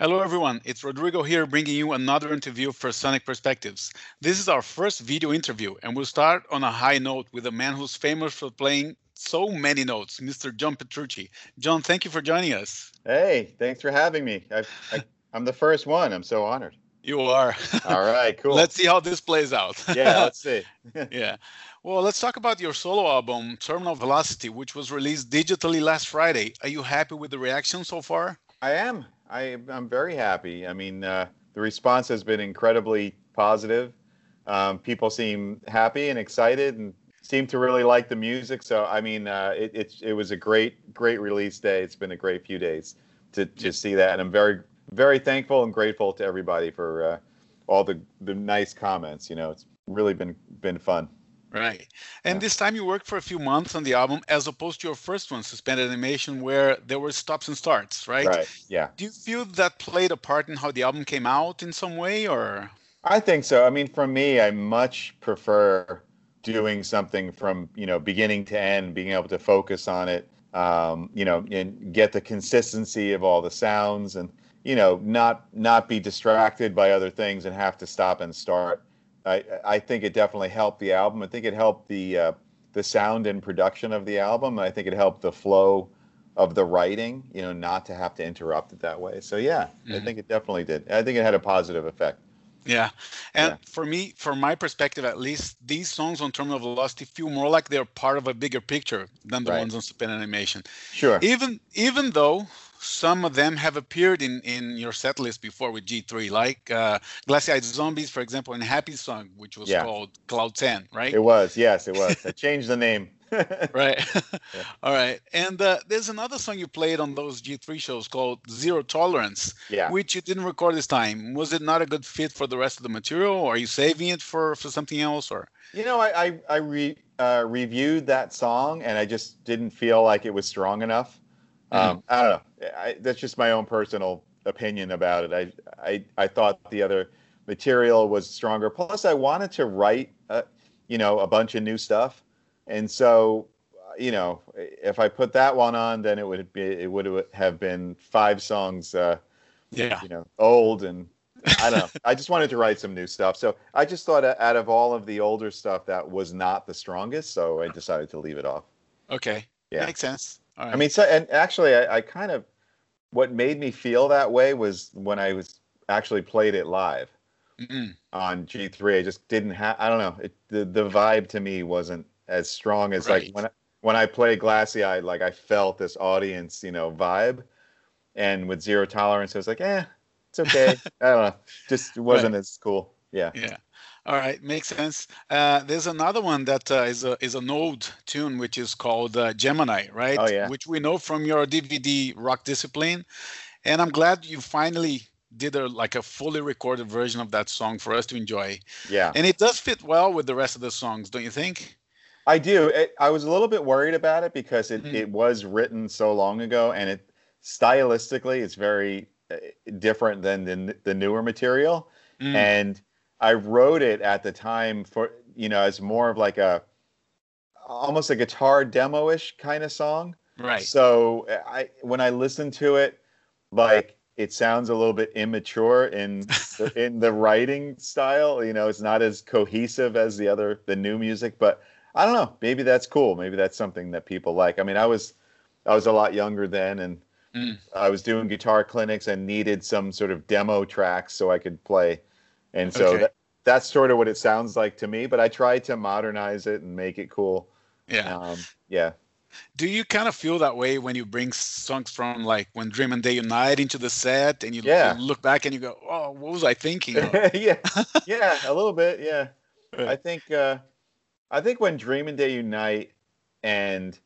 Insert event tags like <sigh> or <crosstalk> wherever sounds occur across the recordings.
Hello, everyone. It's Rodrigo here bringing you another interview for Sonic Perspectives. This is our first video interview, and we'll start on a high note with a man who's famous for playing so many notes, Mr. John Petrucci. John, thank you for joining us. Hey, thanks for having me. I, I, I'm the first one. I'm so honored. You are. <laughs> All right, cool. let's see how this plays out. yeah, let's <laughs> see. yeah. Well, let's talk about your solo album, Terminal Velocity, which was released digitally last Friday. Are you happy with the reaction so far? I am. I, I'm very happy. I mean, uh, the response has been incredibly positive. Um, people seem happy and excited and seem to really like the music. So, I mean, uh, it, it, it was a great, great release day. It's been a great few days to, to see that. And I'm very, very thankful and grateful to everybody for uh, all the, the nice comments. You know, it's really been, been fun. Right. And yeah. this time you worked for a few months on the album as opposed to your first one, Suspended Animation, where there were stops and starts, right? Right. Yeah. Do you feel that played a part in how the album came out in some way or? I think so. I mean, for me, I much prefer doing something from, you know, beginning to end, being able to focus on it, um, you know, and get the consistency of all the sounds and, you know, not not be distracted by other things and have to stop and start I, I think it definitely helped the album. I think it helped the uh, the sound and production of the album. I think it helped the flow of the writing. You know, not to have to interrupt it that way. So yeah, mm-hmm. I think it definitely did. I think it had a positive effect. Yeah, and yeah. for me, from my perspective at least, these songs on Terminal Velocity feel more like they're part of a bigger picture than the right. ones on Suspended Animation. Sure. Even even though some of them have appeared in, in your set list before with G3, like uh, Glassy Eyed Zombies, for example, in Happy Song, which was yeah. called Cloud 10, right? It was, yes, it was. I changed the name. <laughs> right. <laughs> yeah. All right. And uh, there's another song you played on those G3 shows called Zero Tolerance, yeah. which you didn't record this time. Was it not a good fit for the rest of the material, or are you saving it for, for something else? Or You know, I, I, I re, uh, reviewed that song and I just didn't feel like it was strong enough. Mm-hmm. Um, I don't know. I, that's just my own personal opinion about it. I, I, I thought the other material was stronger. Plus, I wanted to write, uh, you know, a bunch of new stuff, and so, uh, you know, if I put that one on, then it would be it would have been five songs, uh, yeah, you know, old and. I don't know. I just wanted to write some new stuff. So I just thought out of all of the older stuff, that was not the strongest. So I decided to leave it off. Okay. Yeah. Makes sense. Right. I mean, so and actually, I, I, kind of what made me feel that way was when I was actually played it live mm on G3. I just didn't have. I don't know. It, the the vibe to me wasn't as strong as right. like when I, when I played Glassy Eyed. Like I felt this audience, you know, vibe, and with Zero Tolerance, I was like, eh, it's okay. <laughs> I don't know. Just wasn't right. as cool. Yeah. Yeah. All right, makes sense. Uh, there's another one that uh, is a is an old tune which is called uh, Gemini, right? Oh yeah. Which we know from your DVD Rock Discipline, and I'm glad you finally did a like a fully recorded version of that song for us to enjoy. Yeah. And it does fit well with the rest of the songs, don't you think? I do. It, I was a little bit worried about it because it, mm. it was written so long ago, and it stylistically it's very uh, different than the the newer material, mm. and I wrote it at the time for you know as more of like a almost a guitar demo-ish kind of song. Right. So I when I listen to it, like it sounds a little bit immature in the, <laughs> in the writing style. You know, it's not as cohesive as the other the new music, but I don't know. Maybe that's cool. Maybe that's something that people like. I mean, I was I was a lot younger then, and mm. I was doing guitar clinics and needed some sort of demo tracks so I could play and so okay. that, that's sort of what it sounds like to me. But I try to modernize it and make it cool. Yeah. Um, yeah. Do you kind of feel that way when you bring songs from like when Dream and Day Unite into the set and you, yeah. you look back and you go, oh, what was I thinking? <laughs> yeah, <laughs> yeah, a little bit, yeah. I think uh, I think when Dream and Day Unite and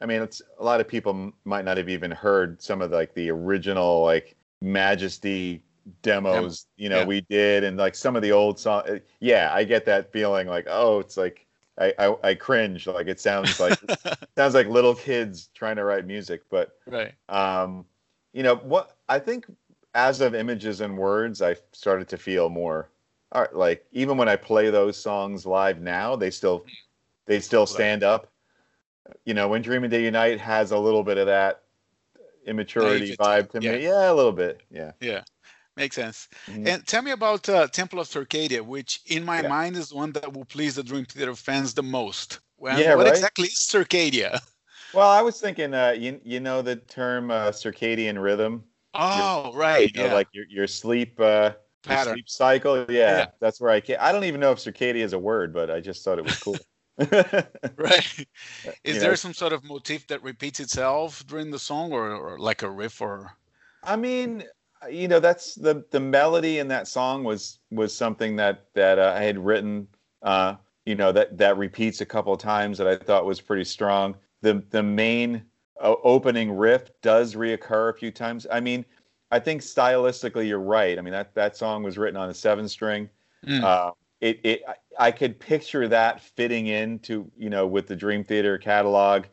I mean, it's a lot of people might not have even heard some of the, like the original like Majesty demos you know yeah. we did and like some of the old songs uh, yeah i get that feeling like oh it's like i i, I cringe like it sounds like <laughs> sounds like little kids trying to write music but right um you know what i think as of images and words i started to feel more art like even when i play those songs live now they still they still stand up you know when dream and day unite has a little bit of that immaturity vibe to yeah. me. Yeah, a little bit. Yeah. Yeah, makes sense. Mhm. And tell me about uh, Temple of Circadia, which in my Yeah. mind is one that will please the Dream Theater fans the most. Well, Yeah, what right? exactly is Circadia? Well, I was thinking, uh, you you know the term uh, circadian rhythm, Oh, right. you know, Yeah. like your your sleep uh, your Pattern. sleep cycle. Yeah, Yeah. that's where I can. I don't even know if circadia is a word, but I just thought it was cool. <laughs> <laughs> right. Is you there know. some sort of motif that repeats itself during the song or, or like a riff or I mean, you know, that's the the melody in that song was was something that that uh, I had written. Uh, you know that that repeats a couple of times that I thought was pretty strong. The the main uh, opening riff does reoccur a few times. I mean, I think stylistically you're right. I mean that that song was written on a seven string. Mm. Uh, it it I- could picture that fitting into you know with the Dream Theater catalog.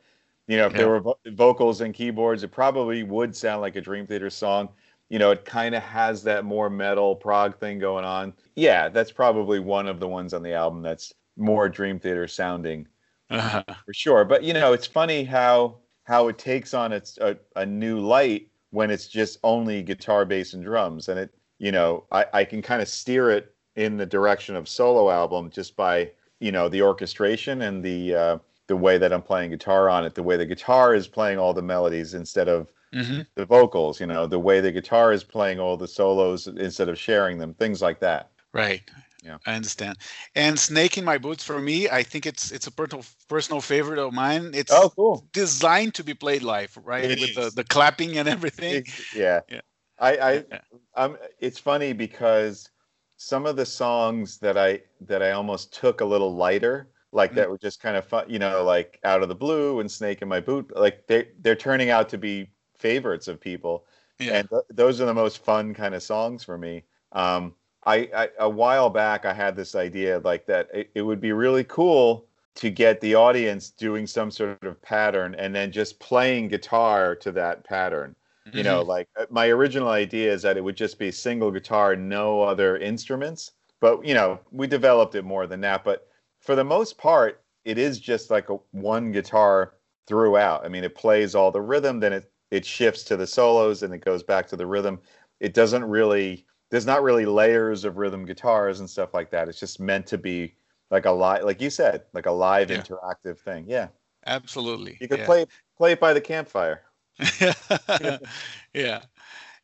You know, if there were vo- vocals and keyboards, it probably would sound like a Dream Theater song. You know, it kind of has that more metal prog thing going on. Yeah, that's probably one of the ones on the album that's more Dream Theater sounding Uh, for sure. But you know, it's funny how how it takes on its a, a new light when it's just only guitar, bass, and drums, and it you know I, I can kind of steer it in the direction of solo album just by you know the orchestration and the uh, the way that I'm playing guitar on it, the way the guitar is playing all the melodies instead of mhm. the vocals, you know, the way the guitar is playing all the solos instead of sharing them, things like that. Right. Yeah. I understand. And Snake in My Boots for me, I think it's it's a personal personal favorite of mine. It's Oh, cool. designed to be played live, right? It With the, is. the clapping and everything. Ex- yeah. Yeah. I, I Yeah. um it's funny because some of the songs that I that I almost took a little lighter, like Mm. that were just kind of fun, you know, like Out of the Blue and Snake in My Boot, like they they're turning out to be favorites of people. Yeah. And th- those are the most fun kind of songs for me. Um I, I a while back I had this idea like that it, it would be really cool to get the audience doing some sort of pattern and then just playing guitar to that pattern you know Mhm. like uh, my original idea is that it would just be single guitar no other instruments but you know we developed it more than that but for the most part it is just like a one guitar throughout i mean it plays all the rhythm then it it shifts to the solos and it goes back to the rhythm it doesn't really there's not really layers of rhythm guitars and stuff like that it's just meant to be like a live like you said like a live Yeah. interactive thing yeah Absolutely. you could yeah. play play it by the campfire <laughs> yeah.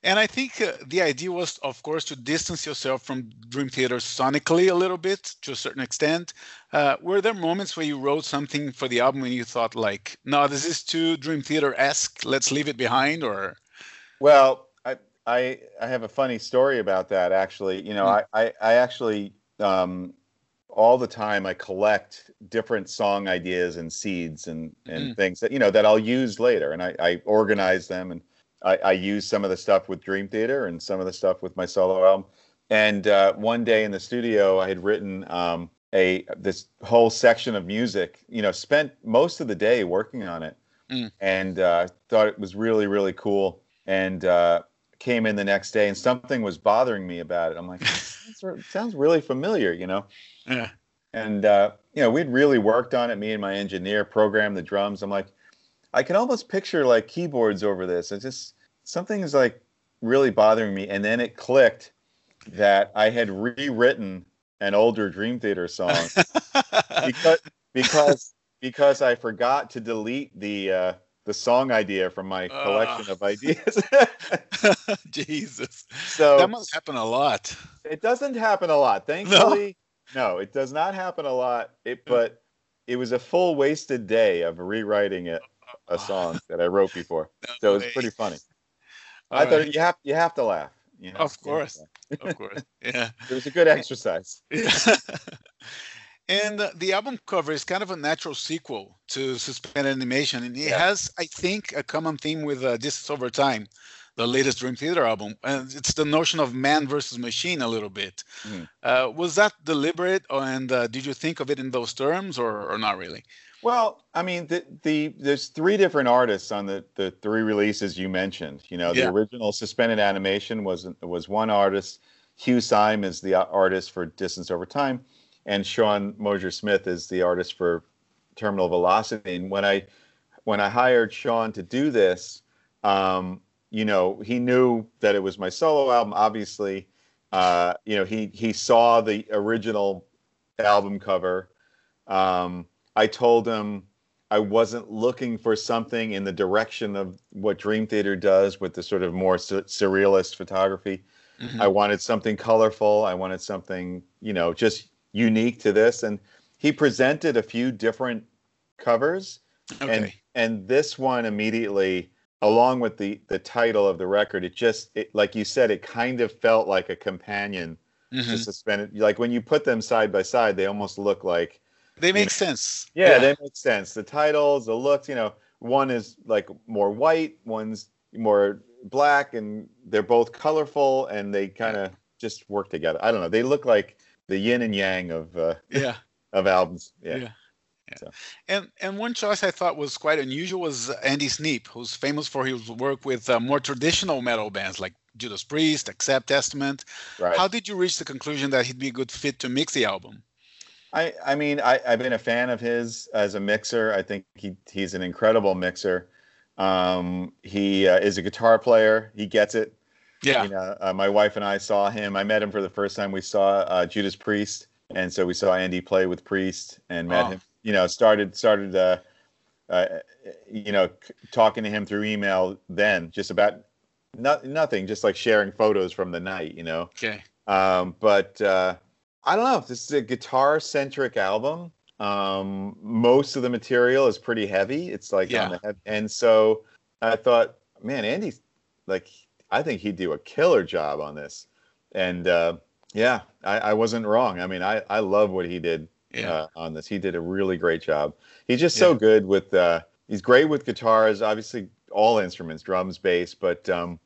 And I think uh, the idea was, of course, to distance yourself from Dream Theater sonically a little bit to a certain extent. Uh, were there moments where you wrote something for the album and you thought, like, no, this is too Dream Theater esque, let's leave it behind? Or, Well, I I I have a funny story about that actually. You know, Mm. I, I I actually um all the time I collect different song ideas and seeds and and Mm. things that you know that I'll use later and I, I organize them and I, I use some of the stuff with Dream Theater and some of the stuff with my solo album. And uh, one day in the studio, I had written um, a this whole section of music. You know, spent most of the day working on it, Mm. and uh, thought it was really really cool. And uh, came in the next day, and something was bothering me about it. I'm like, <laughs> sounds, sounds really familiar, you know. yeah, And uh, you know, we'd really worked on it. Me and my engineer programmed the drums. I'm like, I can almost picture like keyboards over this. It's just something's like really bothering me. And then it clicked that I had rewritten an older Dream Theater song <laughs> because because because I forgot to delete the uh, the song idea from my collection Ah. of ideas. <laughs> Jesus. so that must happen a lot. it doesn't happen a lot, thankfully. No, it does not happen a lot. It, but it was a full wasted day of rewriting it, a song that I wrote before. So it was way. pretty funny. All I thought right. you have you have to laugh. You know? Of to course. laugh. Of course. <laughs> Yeah. It was a good exercise. Yeah. <laughs> and the album cover is kind of a natural sequel to Suspended Animation, and it Yeah. has, I think, a common theme with uh, Distance Over Time, the latest Dream Theater album, and it's the notion of man versus machine a little bit. Mhm. Uh, was that deliberate, and uh, did you think of it in those terms, or, or not really? Well, I mean, the, the there's three different artists on the, the three releases you mentioned. You know, the original suspended animation was was one artist. Hugh Syme is the artist for Distance Over Time, and Sean Mosher-Smith is the artist for Terminal Velocity. And when I when I hired Sean to do this, um, you know, he knew that it was my solo album. Obviously, uh, you know, he he saw the original album cover. Um, I told him I wasn't looking for something in the direction of what Dream Theater does with the sort of more su- surrealist photography. Mm-hmm. I wanted something colorful. I wanted something, you know, just unique to this. And he presented a few different covers, okay. and and this one immediately along with the the title of the record it just it, like you said it kind of felt like a companion mm-hmm. to suspended like when you put them side by side they almost look like they make sense yeah, yeah, they make sense the titles the looks you know one is like more white one's more black and they're both colorful and they kind of just work together i don't know they look like the yin and yang of uh, yeah <laughs> of albums yeah. yeah. So. And and one choice I thought was quite unusual was Andy Sneap, who's famous for his work with uh, more traditional metal bands like Judas Priest, Accept, Testament. Right. How did you reach the conclusion that he'd be a good fit to mix the album? I I mean I I've been a fan of his as a mixer. I think he he's an incredible mixer. Um, he uh, is a guitar player. He gets it. Yeah. You know, uh, my wife and I saw him. I met him for the first time. We saw uh, Judas Priest, and so we saw Andy play with Priest and met him you know, started started uh, uh, you know talking to him through email then, just about not, nothing, just like sharing photos from the night, you know. Okay. Um, but uh, I don't know if this is a guitar centric album. Um, most of the material is pretty heavy. It's like yeah. on the head, and so I thought, man, Andy's like, I think he'd do a killer job on this, and uh, yeah, I, I wasn't wrong. I mean, I I love what he did yeah. uh, on this. He did a really great job. He's just so good with. Uh, he's great with guitars. Obviously, all instruments, drums, bass, but um,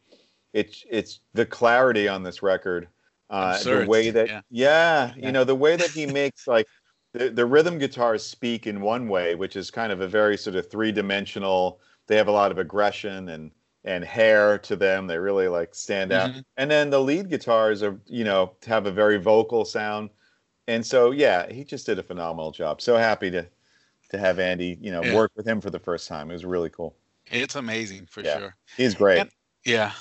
it's it's the clarity on this record. Uh, the way that yeah. Yeah, you know the way that he <laughs> makes like the, the rhythm guitars speak in one way, which is kind of a very sort of three dimensional. They have a lot of aggression and and hair to them. They really like stand out. Mm-hmm. And then the lead guitars are you know have a very vocal sound and so yeah, he just did a phenomenal job. So happy to to have Andy, you know, yeah. work with him for the first time. It was really cool. It's amazing for yeah. sure. He's great. And, yeah.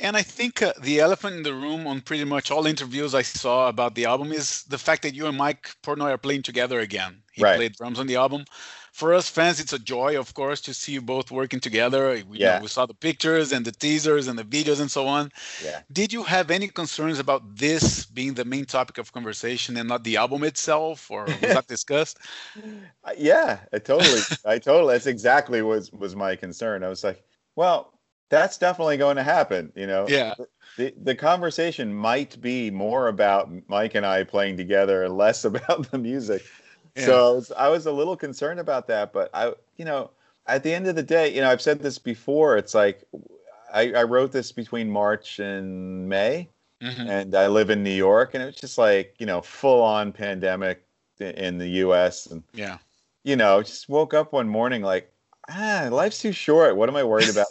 And I think uh, the elephant in the room on pretty much all interviews I saw about the album is the fact that you and Mike Portnoy are playing together again. He right. played drums on the album for us fans, it's a joy, of course, to see you both working together. We, yeah. Know, we saw the pictures and the teasers and the videos and so on. Yeah. Did you have any concerns about this being the main topic of conversation and not the album itself, or was that <laughs> discussed? Uh, yeah, I totally, I totally. That's exactly was was my concern. I was like, well, that's definitely going to happen. You know. Yeah. The, the conversation might be more about Mike and I playing together and less <laughs> about the music. So I was, I was a little concerned about that, but I, you know, at the end of the day, you know, I've said this before. It's like I, I wrote this between March and May, mm-hmm. and I live in New York, and it was just like you know, full on pandemic in the U.S. and yeah, you know, just woke up one morning like, ah, life's too short. What am I worried about?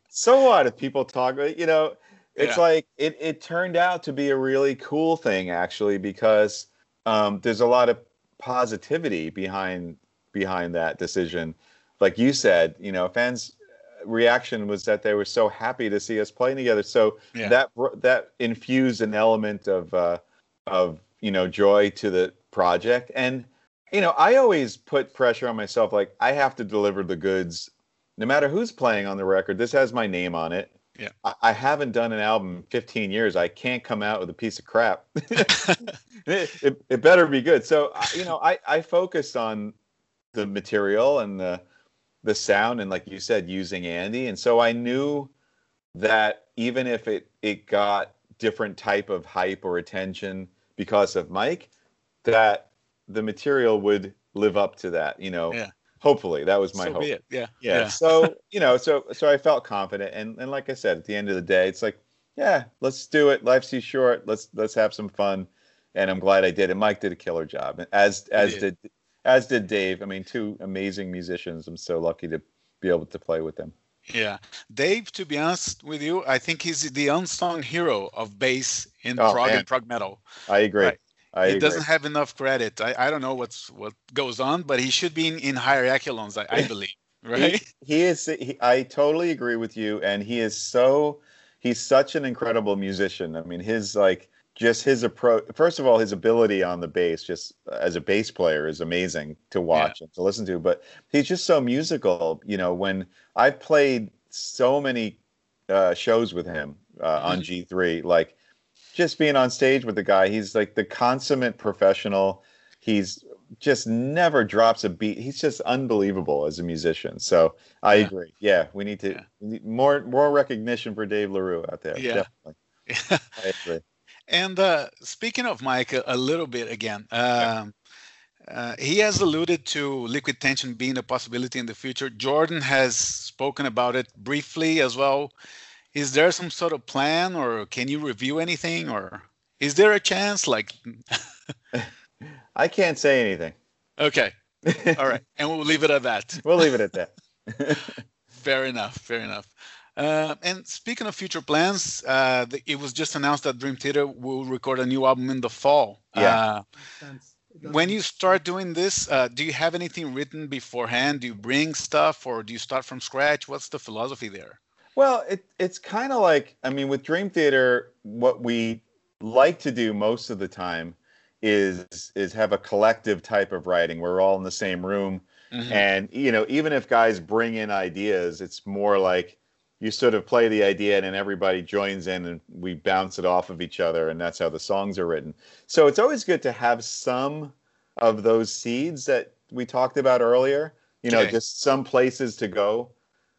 <laughs> so what if people talk? You know, it's yeah. like it. It turned out to be a really cool thing actually because um, there's a lot of positivity behind behind that decision. Like you said, you know, fans' reaction was that they were so happy to see us playing together. So yeah. that that infused an element of uh, of you know joy to the project. And you know, I always put pressure on myself. Like I have to deliver the goods, no matter who's playing on the record. This has my name on it. Yeah. I, I, haven't done an album in 15 years. I can't come out with a piece of crap. it, <laughs> <laughs> it, it, better be good. So, you know, I, I focused on the material and the, the sound and like you said, using Andy. And so I knew that even if it, it got different type of hype or attention because of Mike, that the material would live up to that, you know, yeah. Hopefully that was my so hope. yeah, yeah, yeah. So you know so so i felt confident. And and like i said at the end of the day it's like yeah let's do it. Life's too short. Let's let's have some fun. And i'm glad i did And mike did a killer job as as did. did as did dave. I mean two amazing musicians. I'm so lucky to be able to play with them. Yeah. Dave to be honest with you i think he's the unsung hero of bass in oh, prog and prog metal. I agree. Right? I he agree. doesn't have enough credit. I, I don't know what's what goes on, but he should be in, in higher echelons, I, I believe. right? He, <laughs> he is. He, I totally agree with you, and he is so. He's such an incredible musician. I mean, his like just his approach. First of all, his ability on the bass, just as a bass player, is amazing to watch yeah. and to listen to. But he's just so musical. You know, when I've played so many uh, shows with him uh, on mm-hmm. G3, like just being on stage with the guy, he's like the consummate professional. He's just never drops a beat. He's just unbelievable as a musician. So I yeah. agree. Yeah, we need to yeah. we need more more recognition for Dave LaRue out there. Yeah, definitely. <laughs> I agree. And uh, speaking of Mike, a, a little bit again. Um, uh, he has alluded to liquid tension being a possibility in the future. Jordan has spoken about it briefly as well. Is there some sort of plan, or can you review anything, or is there a chance? Like, <laughs> I can't say anything. Okay. <laughs> All right, and we'll leave it at that. We'll leave it at that. <laughs> fair enough. Fair enough. Uh, and speaking of future plans, uh, the, it was just announced that Dream Theater will record a new album in the fall. Yeah. Uh, when you start doing this, uh, do you have anything written beforehand? Do you bring stuff, or do you start from scratch? What's the philosophy there? Well, it, it's kind of like I mean, with Dream Theater, what we like to do most of the time is is have a collective type of writing. We're all in the same room, mm-hmm. and you know, even if guys bring in ideas, it's more like you sort of play the idea and then everybody joins in and we bounce it off of each other and that's how the songs are written so it's always good to have some of those seeds that we talked about earlier you know okay. just some places to go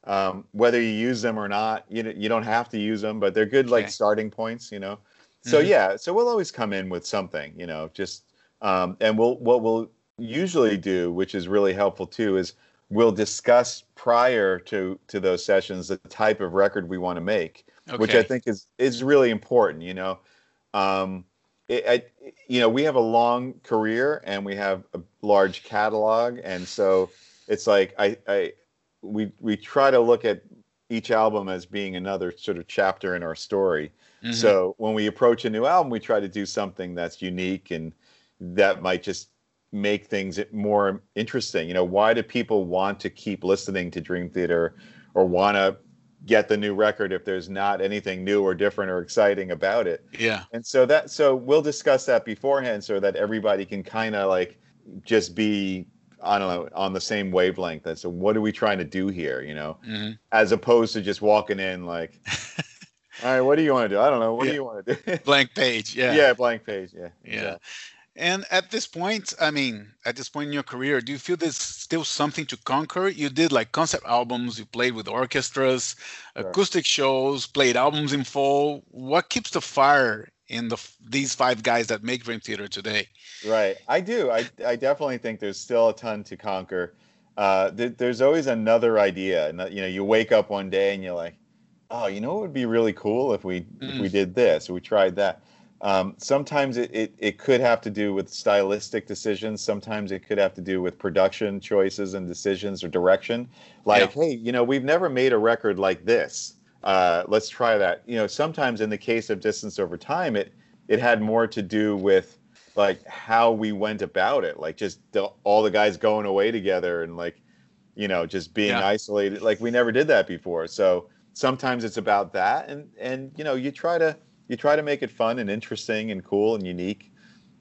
um, whether you use them or not you, you don't have to use them but they're good like starting points you know so mm-hmm. yeah so we'll always come in with something you know just um, and we'll what we'll usually do which is really helpful too is we'll discuss prior to to those sessions the type of record we want to make, okay. which I think is is really important. You know, um, it, I, you know, we have a long career and we have a large catalog, and so it's like I, I we we try to look at each album as being another sort of chapter in our story. Mm-hmm. So when we approach a new album, we try to do something that's unique and that might just make things more interesting. You know, why do people want to keep listening to Dream Theater or want to get the new record if there's not anything new or different or exciting about it? Yeah. And so that so we'll discuss that beforehand so that everybody can kind of like just be I don't know on the same wavelength. And so what are we trying to do here? You know, mm-hmm. as opposed to just walking in like. <laughs> All right, what do you want to do? I don't know. What yeah. do you want to do? blank page. Yeah. Yeah, blank page. Yeah. Yeah. And at this point, I mean, at this point in your career, do you feel there's still something to conquer? You did like concept albums, you played with orchestras, sure. acoustic shows, played albums in full. What keeps the fire in the these five guys that make Dream Theater today? Right, I do. I I definitely think there's still a ton to conquer. Uh, th- there's always another idea, and you know, you wake up one day and you're like, oh, you know, it would be really cool if we mm. if we mm. did this, or we tried that um, sometimes it, it, it, could have to do with stylistic decisions. Sometimes it could have to do with production choices and decisions or direction. Like, yeah. hey, you know, we've never made a record like this. Uh, let's try that. You know, sometimes in the case of Distance Over Time, it it had more to do with like how we went about it. Like just the, all the guys going away together and like, you know, just being yeah. isolated. Like we never did that before. So sometimes it's about that, and and you know, you try to you try to make it fun and interesting and cool and unique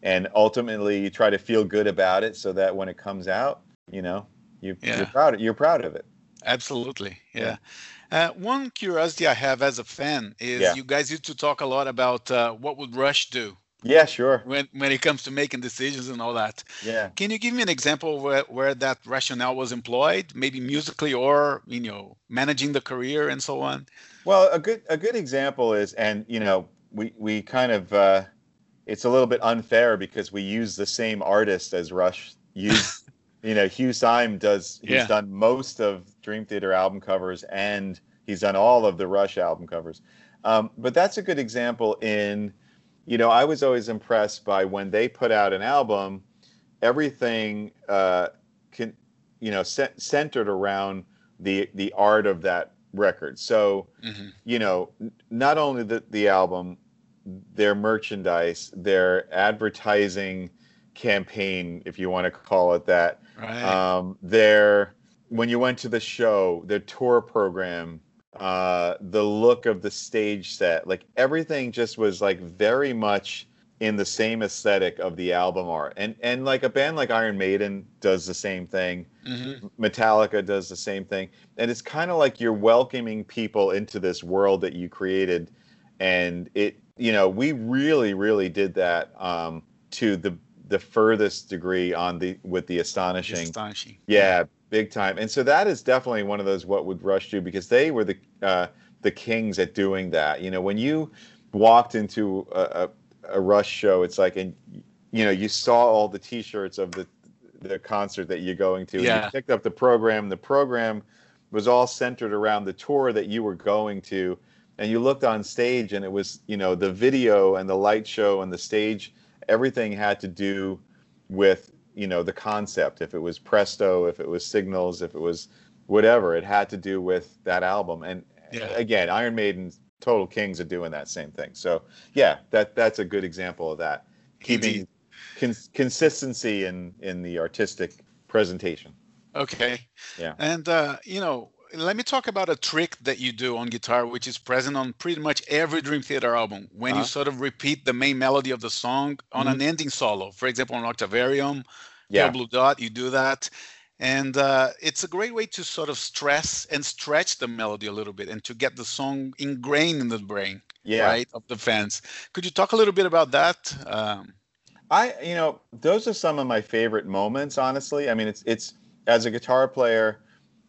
and ultimately you try to feel good about it so that when it comes out you know you, yeah. you're proud of, you're proud of it absolutely yeah, yeah. Uh, one curiosity i have as a fan is yeah. you guys used to talk a lot about uh, what would rush do yeah, sure. When when it comes to making decisions and all that. Yeah. Can you give me an example where, where that rationale was employed, maybe musically or you know managing the career and so on? Well, a good a good example is, and you know, we we kind of uh, it's a little bit unfair because we use the same artist as Rush used. <laughs> you know, Hugh Syme does. He's yeah. done most of Dream Theater album covers, and he's done all of the Rush album covers. Um, but that's a good example in you know, I was always impressed by when they put out an album, everything uh, can, you know, c- centered around the the art of that record. So, mm-hmm. you know, not only the the album, their merchandise, their advertising campaign, if you want to call it that, right. um, their when you went to the show, the tour program, uh, the look of the stage set, like everything just was like very much in the same aesthetic of the album art. And and like a band like Iron Maiden does the same thing. Mm-hmm. Metallica does the same thing. And it's kind of like you're welcoming people into this world that you created. And it, you know, we really, really did that um, to the the furthest degree on the with the astonishing. Astonishing. Yeah, big time. And so that is definitely one of those what would rush do because they were the uh, the kings at doing that. You know, when you walked into a, a a Rush show, it's like, and you know, you saw all the T-shirts of the the concert that you're going to. Yeah. you picked up the program. The program was all centered around the tour that you were going to, and you looked on stage, and it was, you know, the video and the light show and the stage. Everything had to do with, you know, the concept. If it was Presto, if it was Signals, if it was whatever, it had to do with that album. And yeah. again, Iron Maiden Total Kings are doing that same thing. So yeah, that that's a good example of that. Keeping cons- consistency in in the artistic presentation. Okay. Yeah. And uh, you know, let me talk about a trick that you do on guitar, which is present on pretty much every Dream Theater album. When uh-huh. you sort of repeat the main melody of the song on mm-hmm. an ending solo, for example, on Octavarium, yeah. Blue Dot, you do that and uh, it's a great way to sort of stress and stretch the melody a little bit and to get the song ingrained in the brain yeah. right of the fans could you talk a little bit about that um, i you know those are some of my favorite moments honestly i mean it's it's as a guitar player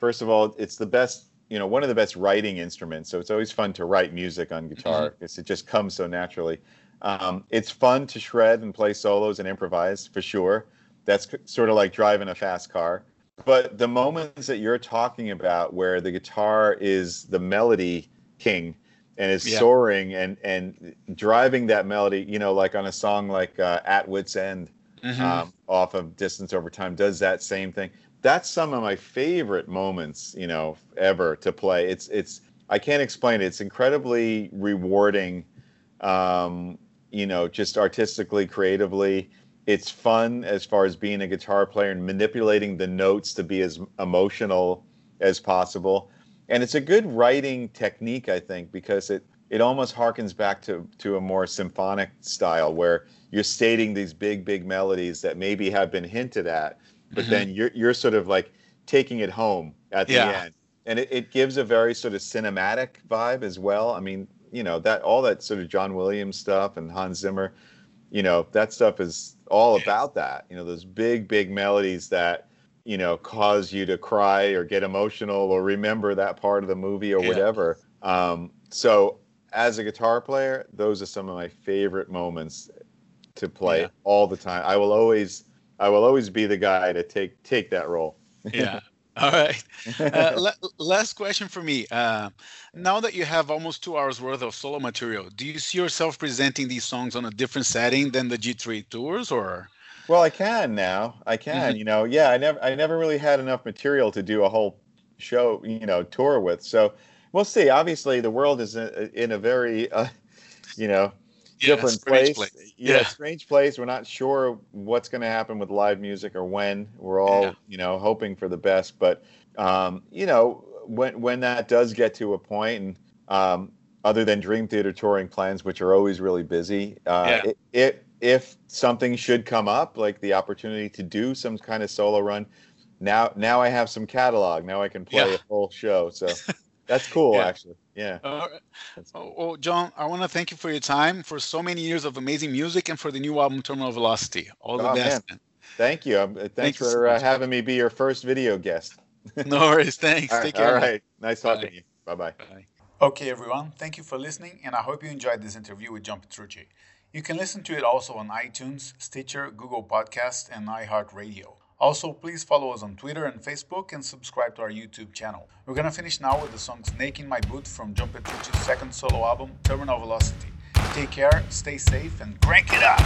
first of all it's the best you know one of the best writing instruments so it's always fun to write music on guitar because mm-hmm. it just comes so naturally um, it's fun to shred and play solos and improvise for sure that's sort of like driving a fast car but the moments that you're talking about where the guitar is the melody king and is yeah. soaring and and driving that melody you know like on a song like uh, at wits end mm-hmm. um, off of distance over time does that same thing that's some of my favorite moments you know ever to play. It's it's i can't explain it. It's incredibly rewarding um, you know just artistically creatively. It's fun as far as being a guitar player and manipulating the notes to be as emotional as possible. And it's a good writing technique, I think, because it it almost harkens back to to a more symphonic style where you're stating these big big melodies that maybe have been hinted at, but mm-hmm. then you're you're sort of like taking it home at the yeah. end. And it, it gives a very sort of cinematic vibe as well. I mean, you know, that all that sort of John Williams stuff and Hans Zimmer, you know, that stuff is all about that. You know, those big, big melodies that you know cause you to cry or get emotional or remember that part of the movie or yeah. whatever. Um, so, as a guitar player, those are some of my favorite moments to play yeah. all the time. I will always, I will always be the guy to take take that role. yeah. All right. Uh, <laughs> last question for me. Uh, now that you have almost two hours worth of solo material, do you see yourself presenting these songs on a different setting than the G3 tours, or? Well, I can now. I can. Mm-hmm. You know, yeah. I never, I never really had enough material to do a whole show, you know, tour with. So we'll see. Obviously, the world is in, in a very, uh, <laughs> you know, yeah, different place. place. Yeah, yeah, strange place. We're not sure what's going to happen with live music or when. We're all, yeah. you know, hoping for the best. But, um, you know, when when that does get to a point, and um, other than Dream Theater touring plans, which are always really busy, uh, yeah. it, it, if something should come up, like the opportunity to do some kind of solo run, now now I have some catalog. Now I can play yeah. a full show. So <laughs> that's cool, yeah. actually. Yeah. Uh, oh, well, John, I want to thank you for your time, for so many years of amazing music, and for the new album Terminal Velocity. All the oh, best. Man. Thank you. Um, thanks thank for so uh, having me be your first video guest. <laughs> no worries. Thanks. Take care. All right. Nice talking Bye. to you. Bye-bye. Bye. Okay, everyone. Thank you for listening, and I hope you enjoyed this interview with John Petrucci. You can listen to it also on iTunes, Stitcher, Google Podcast, and iHeartRadio. Also, please follow us on Twitter and Facebook and subscribe to our YouTube channel. We're gonna finish now with the song Snake in My Boot from John Petrucci's second solo album, Terminal Velocity. Take care, stay safe, and crank it up!